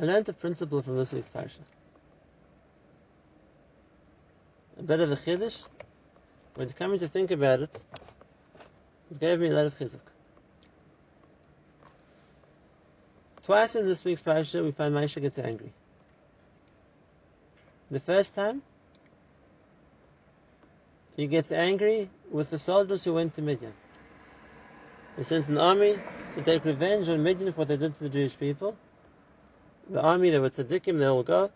I learned a principle from this week's parsha. A bit of a chiddush. When coming to think about it, it gave me a lot of chizuk. Twice in this week's parsha, we find Moshe gets angry. The first time, he gets angry with the soldiers who went to Midian. They sent an army to take revenge on Midian for what they did to the Jewish people. The army, they were tzaddikim, they all go.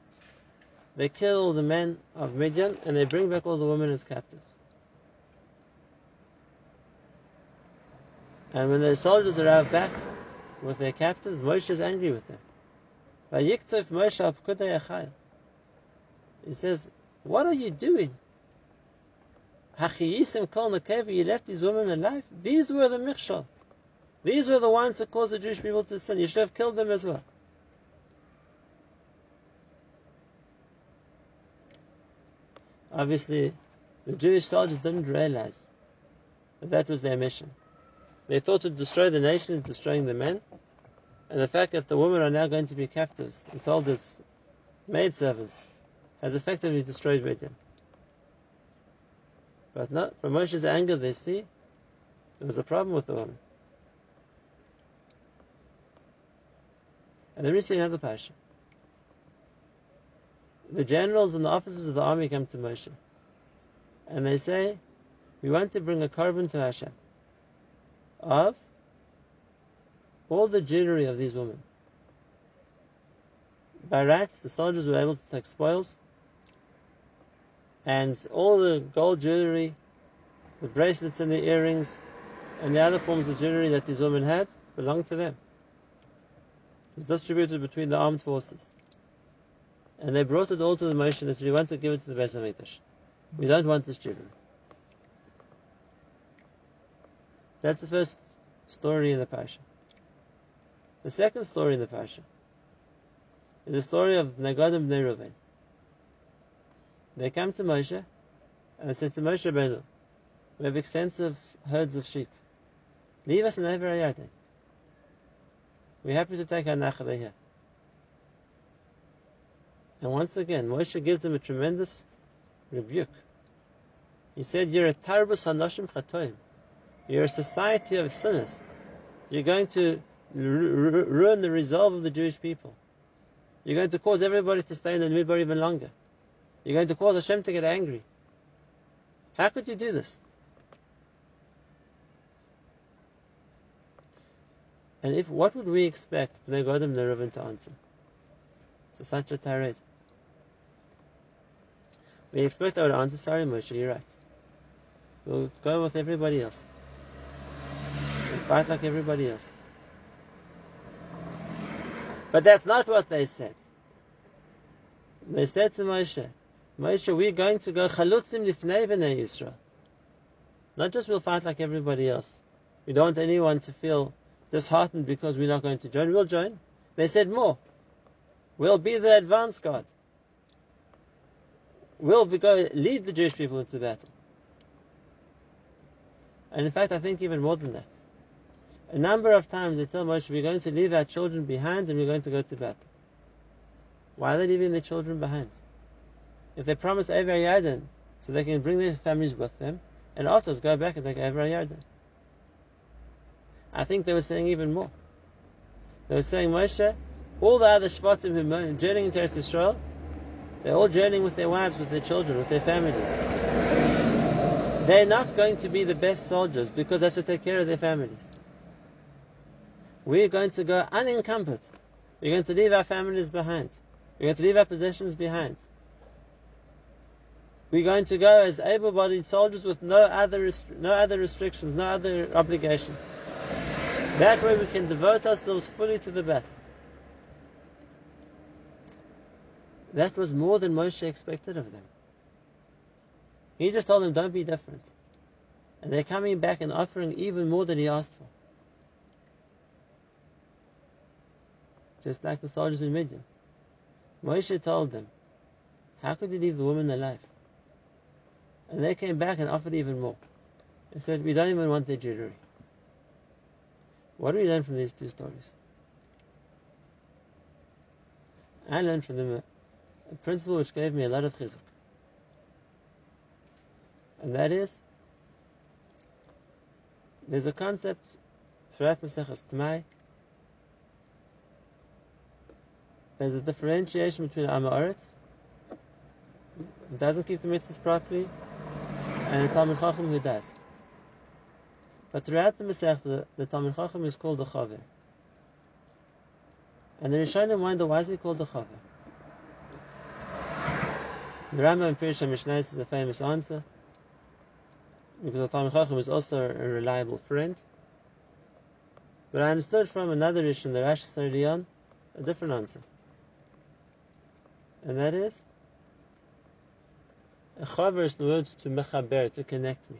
They kill the men of Midian and they bring back all the women as captives. And when the soldiers arrive back with their captives, Moshe is angry with them. He says, What are you doing? You left these women alive. These were the michshal. These were the ones who caused the Jewish people to sin. You should have killed them as well. Obviously, the Jewish soldiers didn't realize that that was their mission. They thought to destroy the nation is destroying the men, and the fact that the women are now going to be captives and sold as maidservants has effectively destroyed Midian. But not from Moshe's anger, they see there was a problem with the woman. And then we see another passion. The generals and the officers of the army come to Moshe, and they say, "We want to bring a korban to Hashem of all the jewelry of these women. By rights, the soldiers were able to take spoils, and all the gold jewelry, the bracelets and the earrings, and the other forms of jewelry that these women had belonged to them. It was distributed between the armed forces. And they brought it all to the Moshe and said, We want to give it to the Beis HaMikdash. We don't want this children." That's the first story in the parsha. The second story in the parsha is the story of Bnei Reuven. They come to Moshe and they said to Moshe Rabbeinu, we have extensive herds of sheep. Leave us in Ever Yarden. We're happy to take our nachala here. And once again, Moshe gives them a tremendous rebuke. He said, You're a tarbus hanoshim chatoim. You're a society of sinners. You're going to ruin the resolve of the Jewish people. You're going to cause everybody to stay in the midbar even longer. You're going to cause Hashem to get angry. How could you do this? And if what would we expect Bnei Godim Neruvin to answer? To such a tirade. We expect our answer, sorry Moshe, you're right. We'll go with everybody else. We'll fight like everybody else. But that's not what they said. They said to Moshe, Moshe, we're going to go chalutzim lifnei b'nei Yisrael. Not just we'll fight like everybody else. We don't want anyone to feel disheartened because we're not going to join. We'll join. They said more. We'll be the advance guard. We'll be go lead the Jewish people into battle. And in fact, I think even more than that. A number of times they tell Moshe, we're going to leave our children behind and we're going to go to battle. Why are they leaving their children behind? if they promise Ever Yarden, so they can bring their families with them, and afterwards go back and take Ever Yarden. I think they were saying even more. They were saying, Moshe, all the other Shvatim who journeying into Eretz Yisrael, they're all journeying with their wives, with their children, with their families. They're not going to be the best soldiers because they have to take care of their families. We're going to go unencumbered. We're going to leave our families behind. We're going to leave our possessions behind. We're going to go as able-bodied soldiers with no other restri- no other restrictions, no other obligations. That way we can devote ourselves fully to the battle. That was more than Moshe expected of them. He just told them, don't be different. And they're coming back and offering even more than he asked for. Just like the soldiers in Midian. Moshe told them, how could you leave the woman alive? And they came back and offered even more. They said, We don't even want their jewelry. What do we learn from these two stories? I learned from them a, principle which gave me a lot of chizuk. And that is, there's a concept throughout Maseches Demai. There's a differentiation between Amaretz, who doesn't keep the mitzvahs properly, and a Talmud Chacham who does. But throughout the Masech, the, the Talmud Chacham is called the Chaver. And the Rishonim wonder why is he called the Chaver? The Rambam in Pirush HaMishnayos is a famous answer, because the Talmud Chacham is also a reliable friend. But I understood from another Rishon, the Rash Sardian, a different answer. And that is, a chaver is the word to mechaber, to connect me.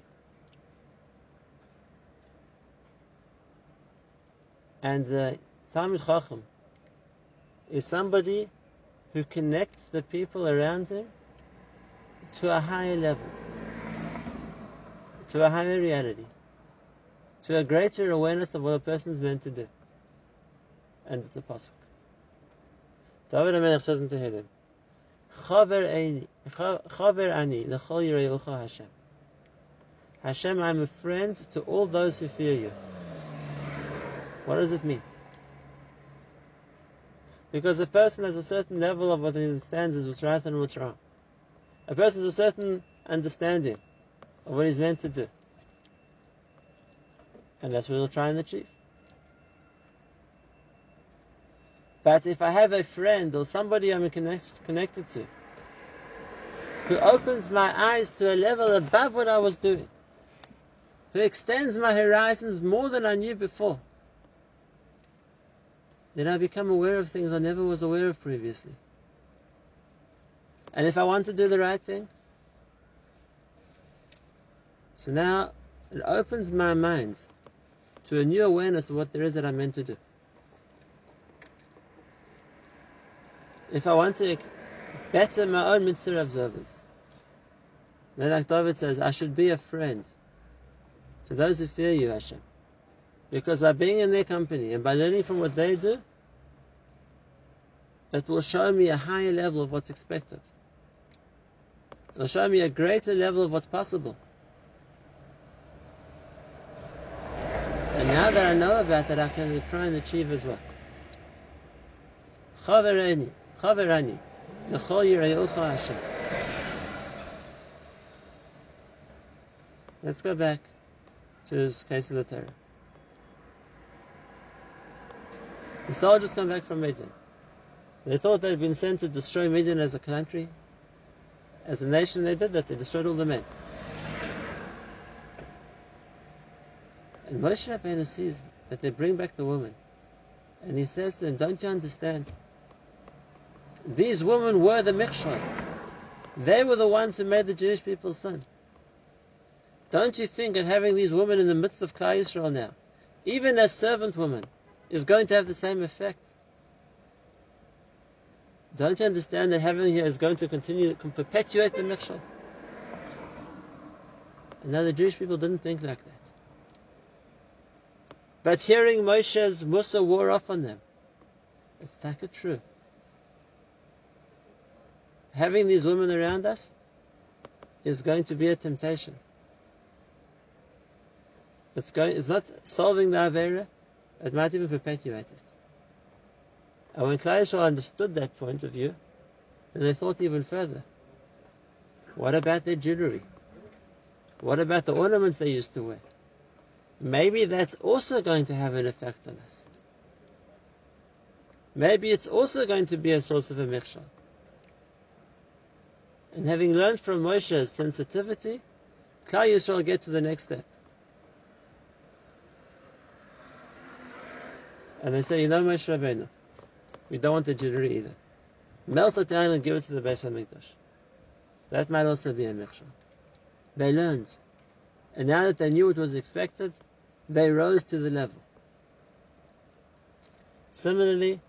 And the uh, Talmud Chacham is somebody who connects the people around him to a higher level, to a higher reality, to a greater awareness of what a person is meant to do. And it's a pasuk. David HaMelech says in Tehillim, Chaver ani l'chol yirei Hashem. Hashem, I'm a friend to all those who fear you. What does it mean? Because a person has a certain level of what he understands is what's right and what's wrong. A person has a certain understanding of what he's meant to do. And that's what he'll try and achieve. But if I have a friend or somebody I'm connect, connected to who opens my eyes to a level above what I was doing, who extends my horizons more than I knew before, then I become aware of things I never was aware of previously. And if I want to do the right thing, so now it opens my mind to a new awareness of what there is that I'm meant to do. If I want to better my own mitzvah observance, then like David says, I should be a friend to those who fear you, Hashem. Because by being in their company and by learning from what they do, it will show me a higher level of what's expected. Show me a greater level of what's possible. And now that I know about that, I can try and achieve as well. Chaverani, Chaverani, L'chol Yirei Hashem. Let's go back to this case of the Torah. The soldiers come back from Midian. They thought they'd been sent to destroy Midian as a country. As a nation, they did that. They destroyed all the men. And Moshe Rabbeinu sees that they bring back the woman. And he says to them, Don't you understand? These women were the Mikshal. They were the ones who made the Jewish people sin. Don't you think that having these women in the midst of Klal Yisrael now, even as servant women, is going to have the same effect? Don't you understand that having here is going to continue to perpetuate the Mikshal? And now the Jewish people didn't think like that. But hearing Moshe's Mussar wore off on them, it's taka true. Having these women around us is going to be a temptation. It's going, it's not solving the Avera, it might even perpetuate it. And when Klal Yisrael understood that point of view, then they thought even further. What about their jewelry? What about the ornaments they used to wear? Maybe that's also going to have an effect on us. Maybe it's also going to be a source of a mechshal. And having learned from Moshe's sensitivity, Klal Yisrael get to the next step. And they say, you know Moshe Rabbeinu, we don't want the jewelry either. Melt it down and give it to the Beis Hamikdash. That might also be a mechshel. They learned. And now that they knew what was expected, they rose to the level. Similarly,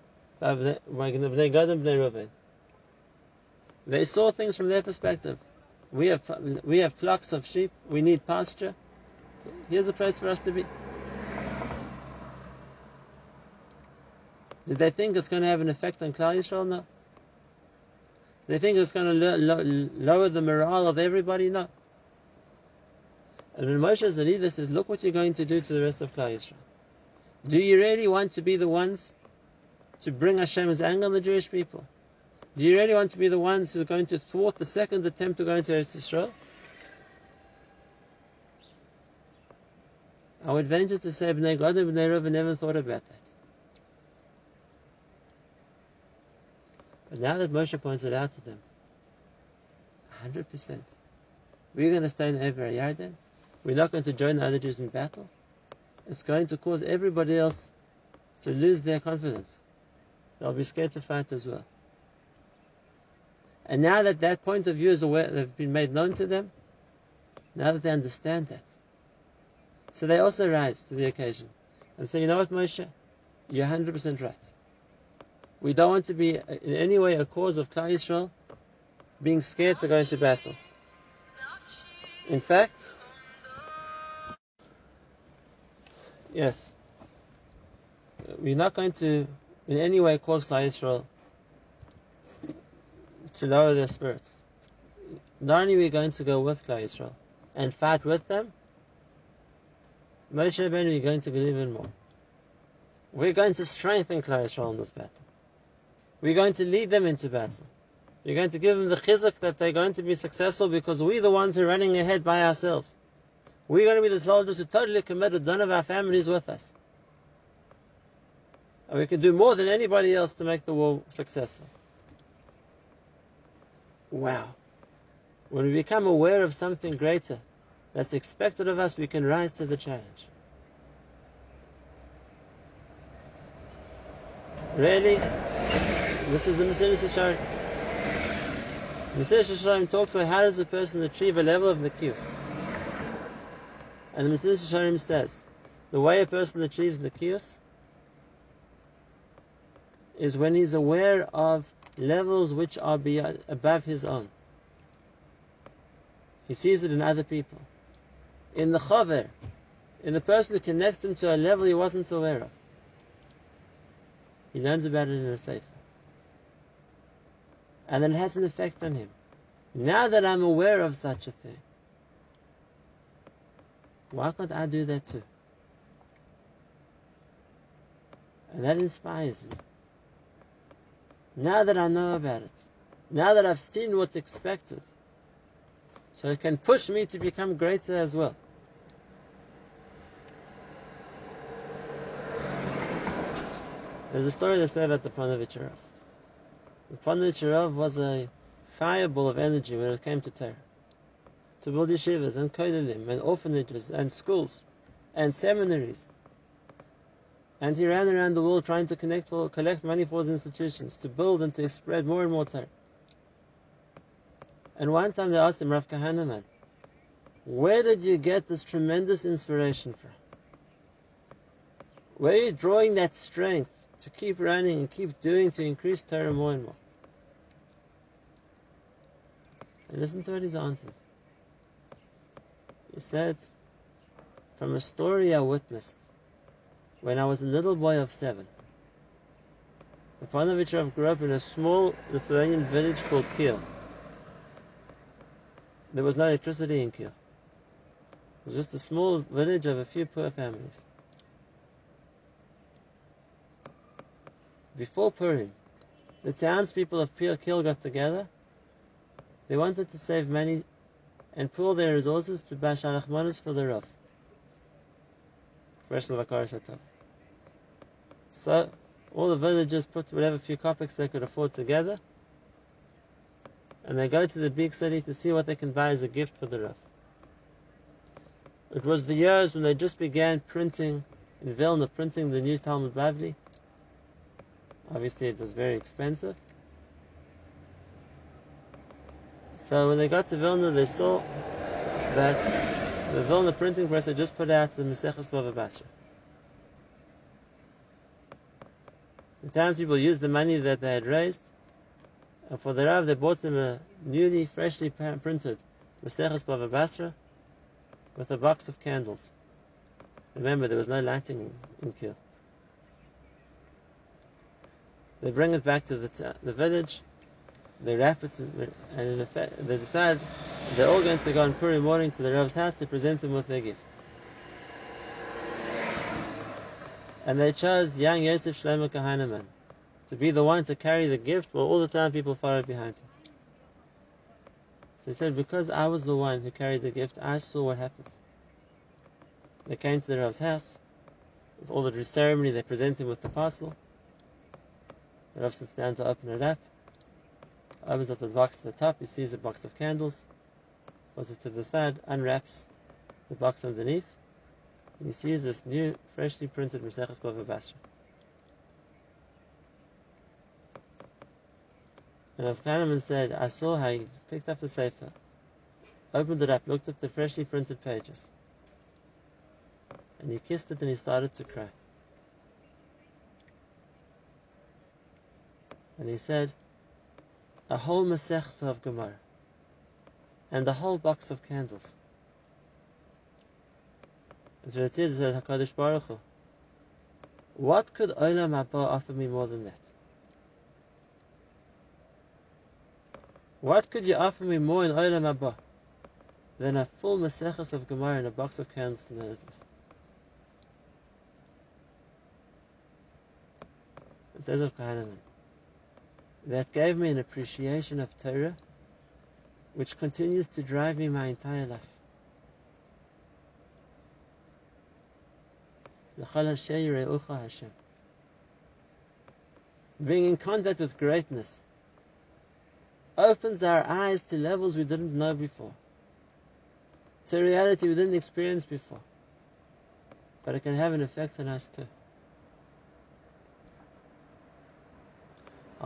they saw things from their perspective. We have, we have flocks of sheep, we need pasture. Here's a place for us to be. Did they think it's going to have an effect on Klal Yisrael? No. They think it's going to lo- lo- lower the morale of everybody? No. And when Moshe as the leader says, look what you're going to do to the rest of Klal Yisrael. Do you really want to be the ones to bring Hashem's anger on the Jewish people? Do you really want to be the ones who are going to thwart the second attempt to go into Eretz Yisrael? I would venture to say Bnei Gad and Bnei Reuven never thought about that. But now that Moshe pointed out to them, 100%, we're going to stay in Ever Yarden, we're not going to join the other Jews in battle, it's going to cause everybody else to lose their confidence. They'll be scared to fight as well. And now that that point of view is aware, they've been made known to them, now that they understand that, so they also rise to the occasion and say, you know what, Moshe, you're 100% right. We don't want to be in any way a cause of Klal Yisrael being scared to go into battle. In fact, yes, we're not going to in any way cause Klal Yisrael to lower their spirits. Not only are we going to go with Klal Yisrael and fight with them, Moshe Rabbeinu is going to believe in more. We're going to strengthen Klal Yisrael in this battle. We're going to lead them into battle. We're going to give them the chizuk that they're going to be successful because we're the ones who are running ahead by ourselves. We're going to be the soldiers who totally committed, none of our families with us. And we can do more than anybody else to make the war successful. Wow. When we become aware of something greater that's expected of us, we can rise to the challenge. Really, this is the Mesilas Yesharim. Mesilas Yesharim talks about how does a person achieve a level of Nikius. And the Mesilas Yesharim says, the way a person achieves Nikius is when he's aware of levels which are beyond, above his own. He sees it in other people. In the chaver, in the person who connects him to a level he wasn't aware of. He learns about it in a sefer. And then it has an effect on him. Now that I'm aware of such a thing, why can't I do that too? And that inspires me. Now that I know about it, now that I've seen what's expected, so it can push me to become greater as well. There's a story they say about the Ponovezh Rav was a fireball of energy when it came to Torah. To build yeshivas and kollelim and orphanages and schools and seminaries. And he ran around the world trying to connect for, collect money for his institutions, to build and to spread more and more Torah. And one time they asked him, Rav Kahaneman, where did you get this tremendous inspiration from? Where are you drawing that strength to keep running and keep doing to increase Torah more and more? And listen to what he's answered. He said, from a story I witnessed when I was a little boy of seven. The Ponovezh Rav grew up in a small Lithuanian village called Kiel. There was no electricity in Kiel. It was just a small village of a few poor families. Before Purim, the townspeople of Kiel got together. They wanted to save money and pool their resources to buy shalachmanis for the Rav. So, all the villagers put whatever few kopecks they could afford together, and they go to the big city to see what they can buy as a gift for the Rav. It was the years when they just began printing in Vilna, printing the new Talmud Bavli. Obviously, it was very expensive. So when they got to Vilna, they saw that the Vilna printing press had just put out the Maseches Bava Basra. The townspeople used the money that they had raised, and for the Rav they bought him a newly, freshly printed Maseches Bava Basra with a box of candles. Remember, there was no lighting in, Kiel. They bring it back to the, t- the village, they wrap it, and in effect, they decide they're all going to go on Purim morning to the Rav's house to present him with their gift. And they chose young Yosef Shlomo Kahaneman to be the one to carry the gift while all the time people followed behind him. So he said, because I was the one who carried the gift, I saw what happened. They came to the Rav's house. With all the ceremony, they present him with the parcel. The Rav sits down to open it up. Opens up the box to the top. He sees a box of candles. Puts it to the side. Unwraps the box underneath. And he sees this new, freshly printed Maseches Bava Basra. And Rav Kahaneman said, I saw how he picked up the Sefer, opened it up, looked at the freshly printed pages, and he kissed it and he started to cry. And he said, a whole Masechta of Gemara, and a whole box of candles. And so it is said, HaKadosh Baruch Hu, what could Olam Haba offer me more than that? What could you offer me more in Olam Haba than a full Maseches of Gemara and a box of candles to learn it? Says of Kahaneman, that gave me an appreciation of Torah which continues to drive me my entire life. Being in contact with greatness opens our eyes to levels we didn't know before, to reality we didn't experience before. But it can have an effect on us too.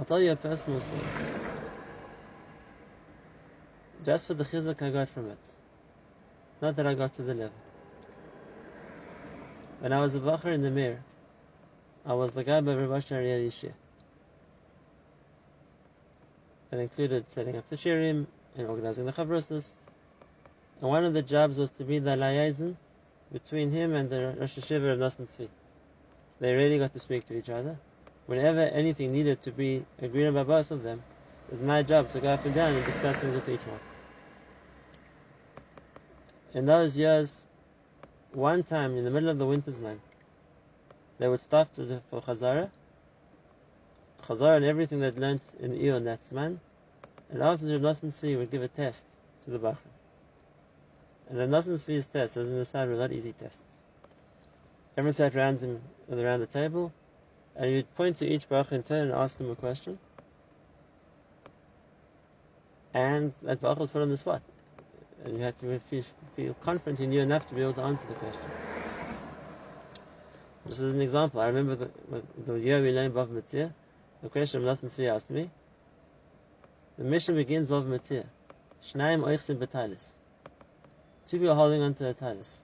I'll tell you a personal story. Just for the chizuk I got from it. Not that I got to the level. When I was a bacher in the Mir, I was the guy by Rav Ariel Yishir. That included setting up the shirim and organizing the chavrosas. And one of the jobs was to be the liaison between him and the Rosh HaYeshiva of Nosson Tzvi. They really got to speak to each other. Whenever anything needed to be agreed on by both of them, it was my job to go up and down and discuss things with each one. In those years, one time in the middle of the winter's man, they would stop to, for Chazara, Chazara and everything they'd learnt in the Eon that man, and after Rav Nosson Tzvi would give a test to the Bachar. And Rav Nosson Tzvi's test, as in the side, were not easy tests. Everyone sat around him around the table, and you'd point to each Bachar in turn and ask him a question. And that Bachar was put on the spot. And you had to feel, feel confident he knew enough to be able to answer the question. This is an example. I remember the, the year we learned Bava Metzia, the question Nosson Tzvi asked me. The mission begins Bava Metzia. Shnaim oichsim betalis. Two people holding onto a talis.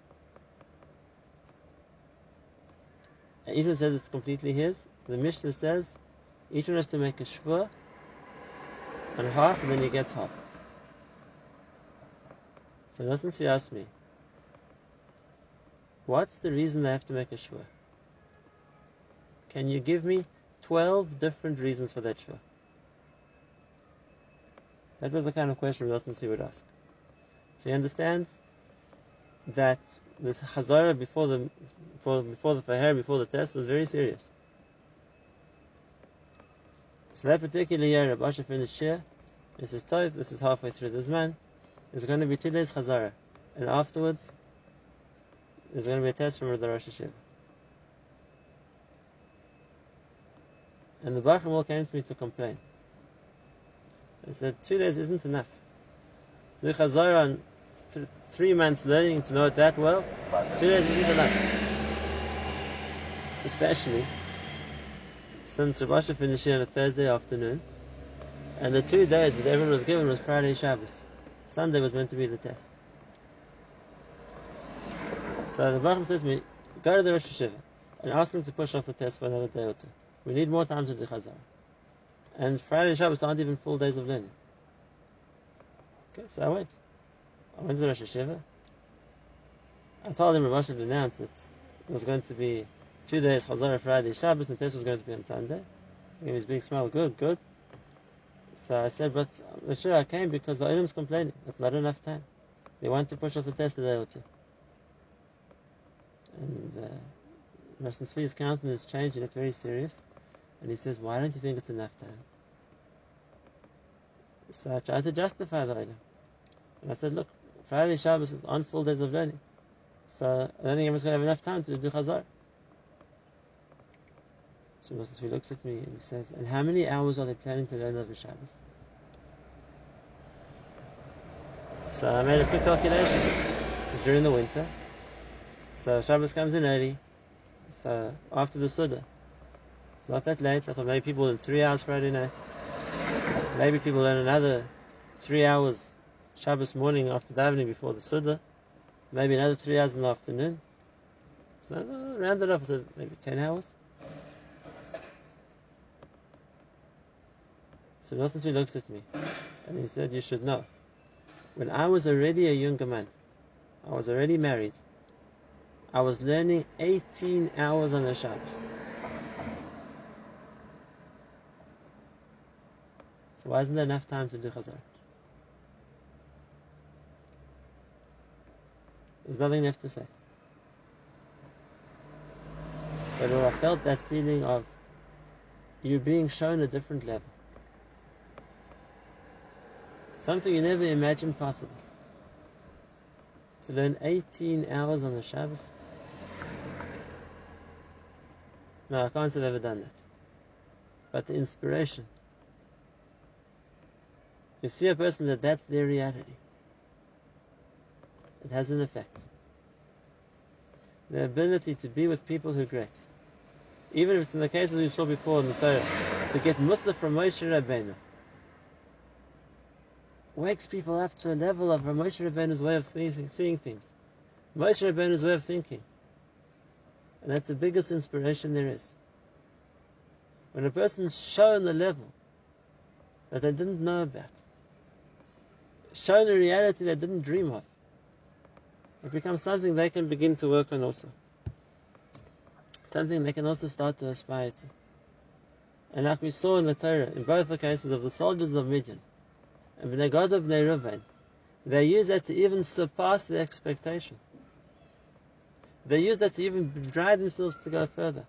And each one says it's completely his. The Mishnah says each one has to make a shvur on half and then he gets half. So Nosson Tzvi asked me, what's the reason they have to make a shvur? Can you give me 12 different reasons for that shvur? That was the kind of question Tzvi would ask. So you understand that this Hazara before the before, before the farher, before the test was very serious. So that particular year, Rabbi Asher finished Shir. This is Tov, this is halfway through this man. There's going to be two days Chazara. And afterwards, there's going to be a test from the Rosh HaYeshiva. And the Bachram all came to me to complain. They said, two days isn't enough. So the Chazara on three months learning to know it that well, two days isn't enough. Especially since Rabasha finished on a Thursday afternoon, and the two days that everyone was given was Friday Shabbos. Sunday was meant to be the test. So the Bachram said to me, go to the Rosh HaYeshiva and ask him to push off the test for another day or two. We need more time to do Chazar. And Friday and Shabbos aren't even full days of learning. Okay, so I went. To the Rosh HaYeshiva. I told him Rav had announced that it was going to be two days Chazar Friday Shabbos and the test was going to be on Sunday. He his big smile, good, good. So I said, but sure I came because the Olim's complaining. It's not enough time. They want to push off the test a day or two. And uh, Russian Tzvi's countenance changed, he looked very serious. And he says, why don't you think it's enough time? So I tried to justify the Olim. And I said, look, Friday Shabbos is on full days of learning. So I don't think everyone's going to have enough time to do Chazar. So Moses he looks at me and he says, and how many hours are they planning to learn over Shabbos? So I made a quick calculation. It's during the winter. So Shabbos comes in early. So after the Suda. It's not that late. I thought maybe people learn three hours Friday night. Maybe people learn another three hours Shabbos morning after davening before the Suda. Maybe another three hours in the afternoon. So uh, rounded up, so maybe ten hours. So Nosson looks at me and he said, You should know. When I was already a younger man, I was already married, I was learning 18 hours on the Shabbos. So why isn't there enough time to do Chazar? There's nothing left to say. But I felt that feeling of you being shown a different level. Something you never imagined possible. To learn 18 hours on the Shabbos. No, I can't have ever done that. But the inspiration. You see a person that that's their reality. It has an effect. The ability to be with people who are great. Even if it's in the cases we saw before in the Torah, to get Mussar from Moshe Rabbeinu wakes people up to a level of Moshe Rabbeinu's way of seeing, things. Moshe Rabbeinu's way of thinking. And that's the biggest inspiration there is. When a person's shown the level that they didn't know about, shown a reality they didn't dream of, it becomes something they can begin to work on also. Something they can also start to aspire to. And like we saw in the Torah, in both the cases of the soldiers of Midian, and Bnei Gad of Bnei they use that to even surpass their expectation. They use that to even drive themselves to go further.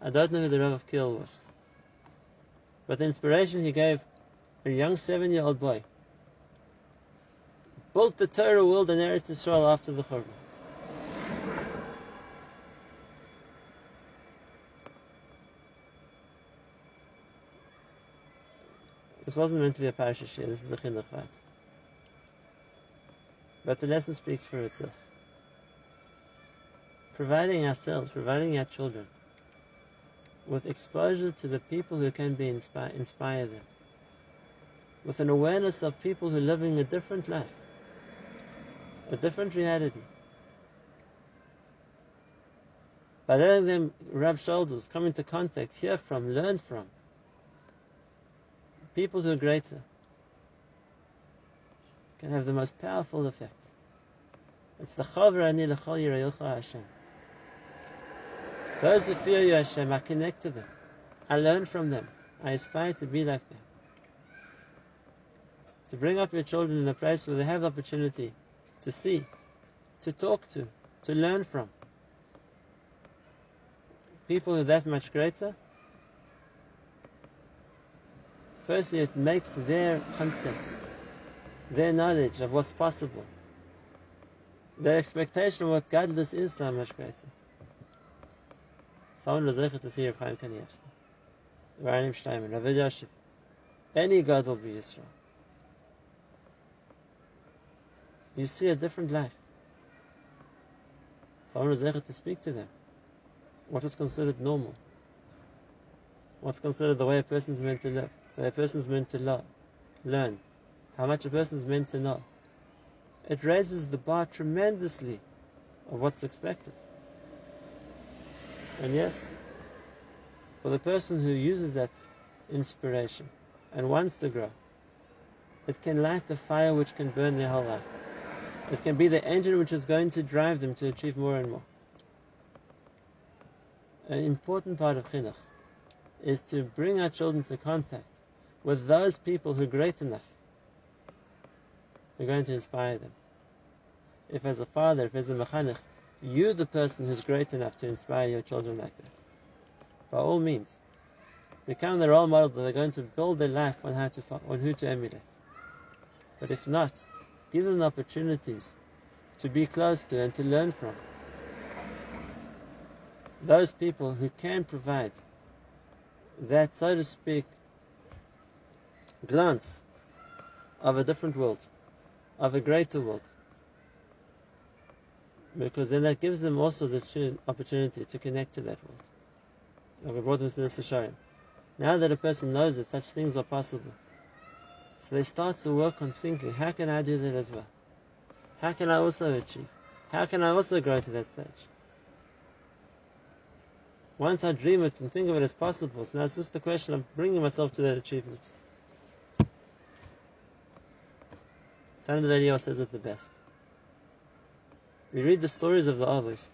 I don't know who the Rav of Kiel was. But the inspiration he gave a young seven-year-old boy built the Torah world in Eretz Yisrael after the Churban. This wasn't meant to be a parasha shir, this is a chinuch vat. But the lesson speaks for itself. Providing ourselves, providing our children with exposure to the people who can be inspire, inspire them, with an awareness of people who are living a different life, a different reality. By letting them rub shoulders, come into contact, hear from, learn from people who are greater can have the most powerful effect. It's the Chaver Ani L'chol Yirayilcha Hashem. Those who fear you, Hashem, I connect to them. I learn from them. I aspire to be like them. To bring up your children in a place where they have the opportunity to see, to talk to, to learn from. People who are that much greater, Firstly, it makes their concept, their knowledge of what's possible, their expectation of what gadlus is so much greater. Someone was to see Rav Chaim Kanievsky, Rav Steinman, Rav Yashiv. Any God will be Yisrael. You see a different life. Someone was there to speak to them. What was considered normal? What's considered the way a person is meant to live? The way a person is meant to lo- learn, how much a person is meant to know. It raises the bar tremendously of what's expected. And yes, for the person who uses that inspiration and wants to grow, it can light the fire which can burn their whole life. It can be the engine which is going to drive them to achieve more and more. An important part of chinuch is to bring our children to contact with those people who are great enough, who are going to inspire them. If as a father, if as a mechanech, you the person who's great enough to inspire your children like that. By all means, become the role model that they're going to build their life on how to on who to emulate. But if not, give them opportunities to be close to and to learn from. Those people who can provide that, so to speak, glance of a different world, of a greater world. Because then that gives them also the opportunity to connect to that world. Like we brought them to the Sasharim. Now that a person knows that such things are possible, so they start to work on thinking, how can I do that as well? How can I also achieve? How can I also grow to that stage? Once I dream it and think of it as possible, so now it's just the question of bringing myself to that achievement. Tana Devei says it the best. We read the stories of the others.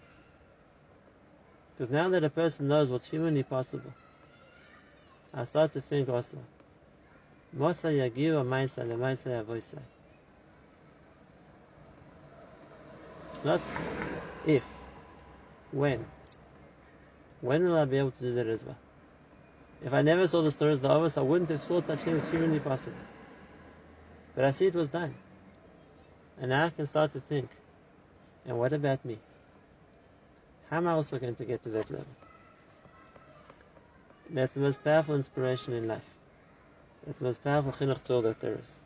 Because now that a person knows what's humanly possible, I start to think also, Mosa yagiu maisa lemaisa yavoisai. Not if, when. When will I be able to do the as? If I never saw the stories of the others, I wouldn't have thought such things humanly possible. But I see it was done. And now I can start to think, and what about me? How am I also going to get to that level? That's the most powerful inspiration in life. That's the most powerful chinuch tool that there is.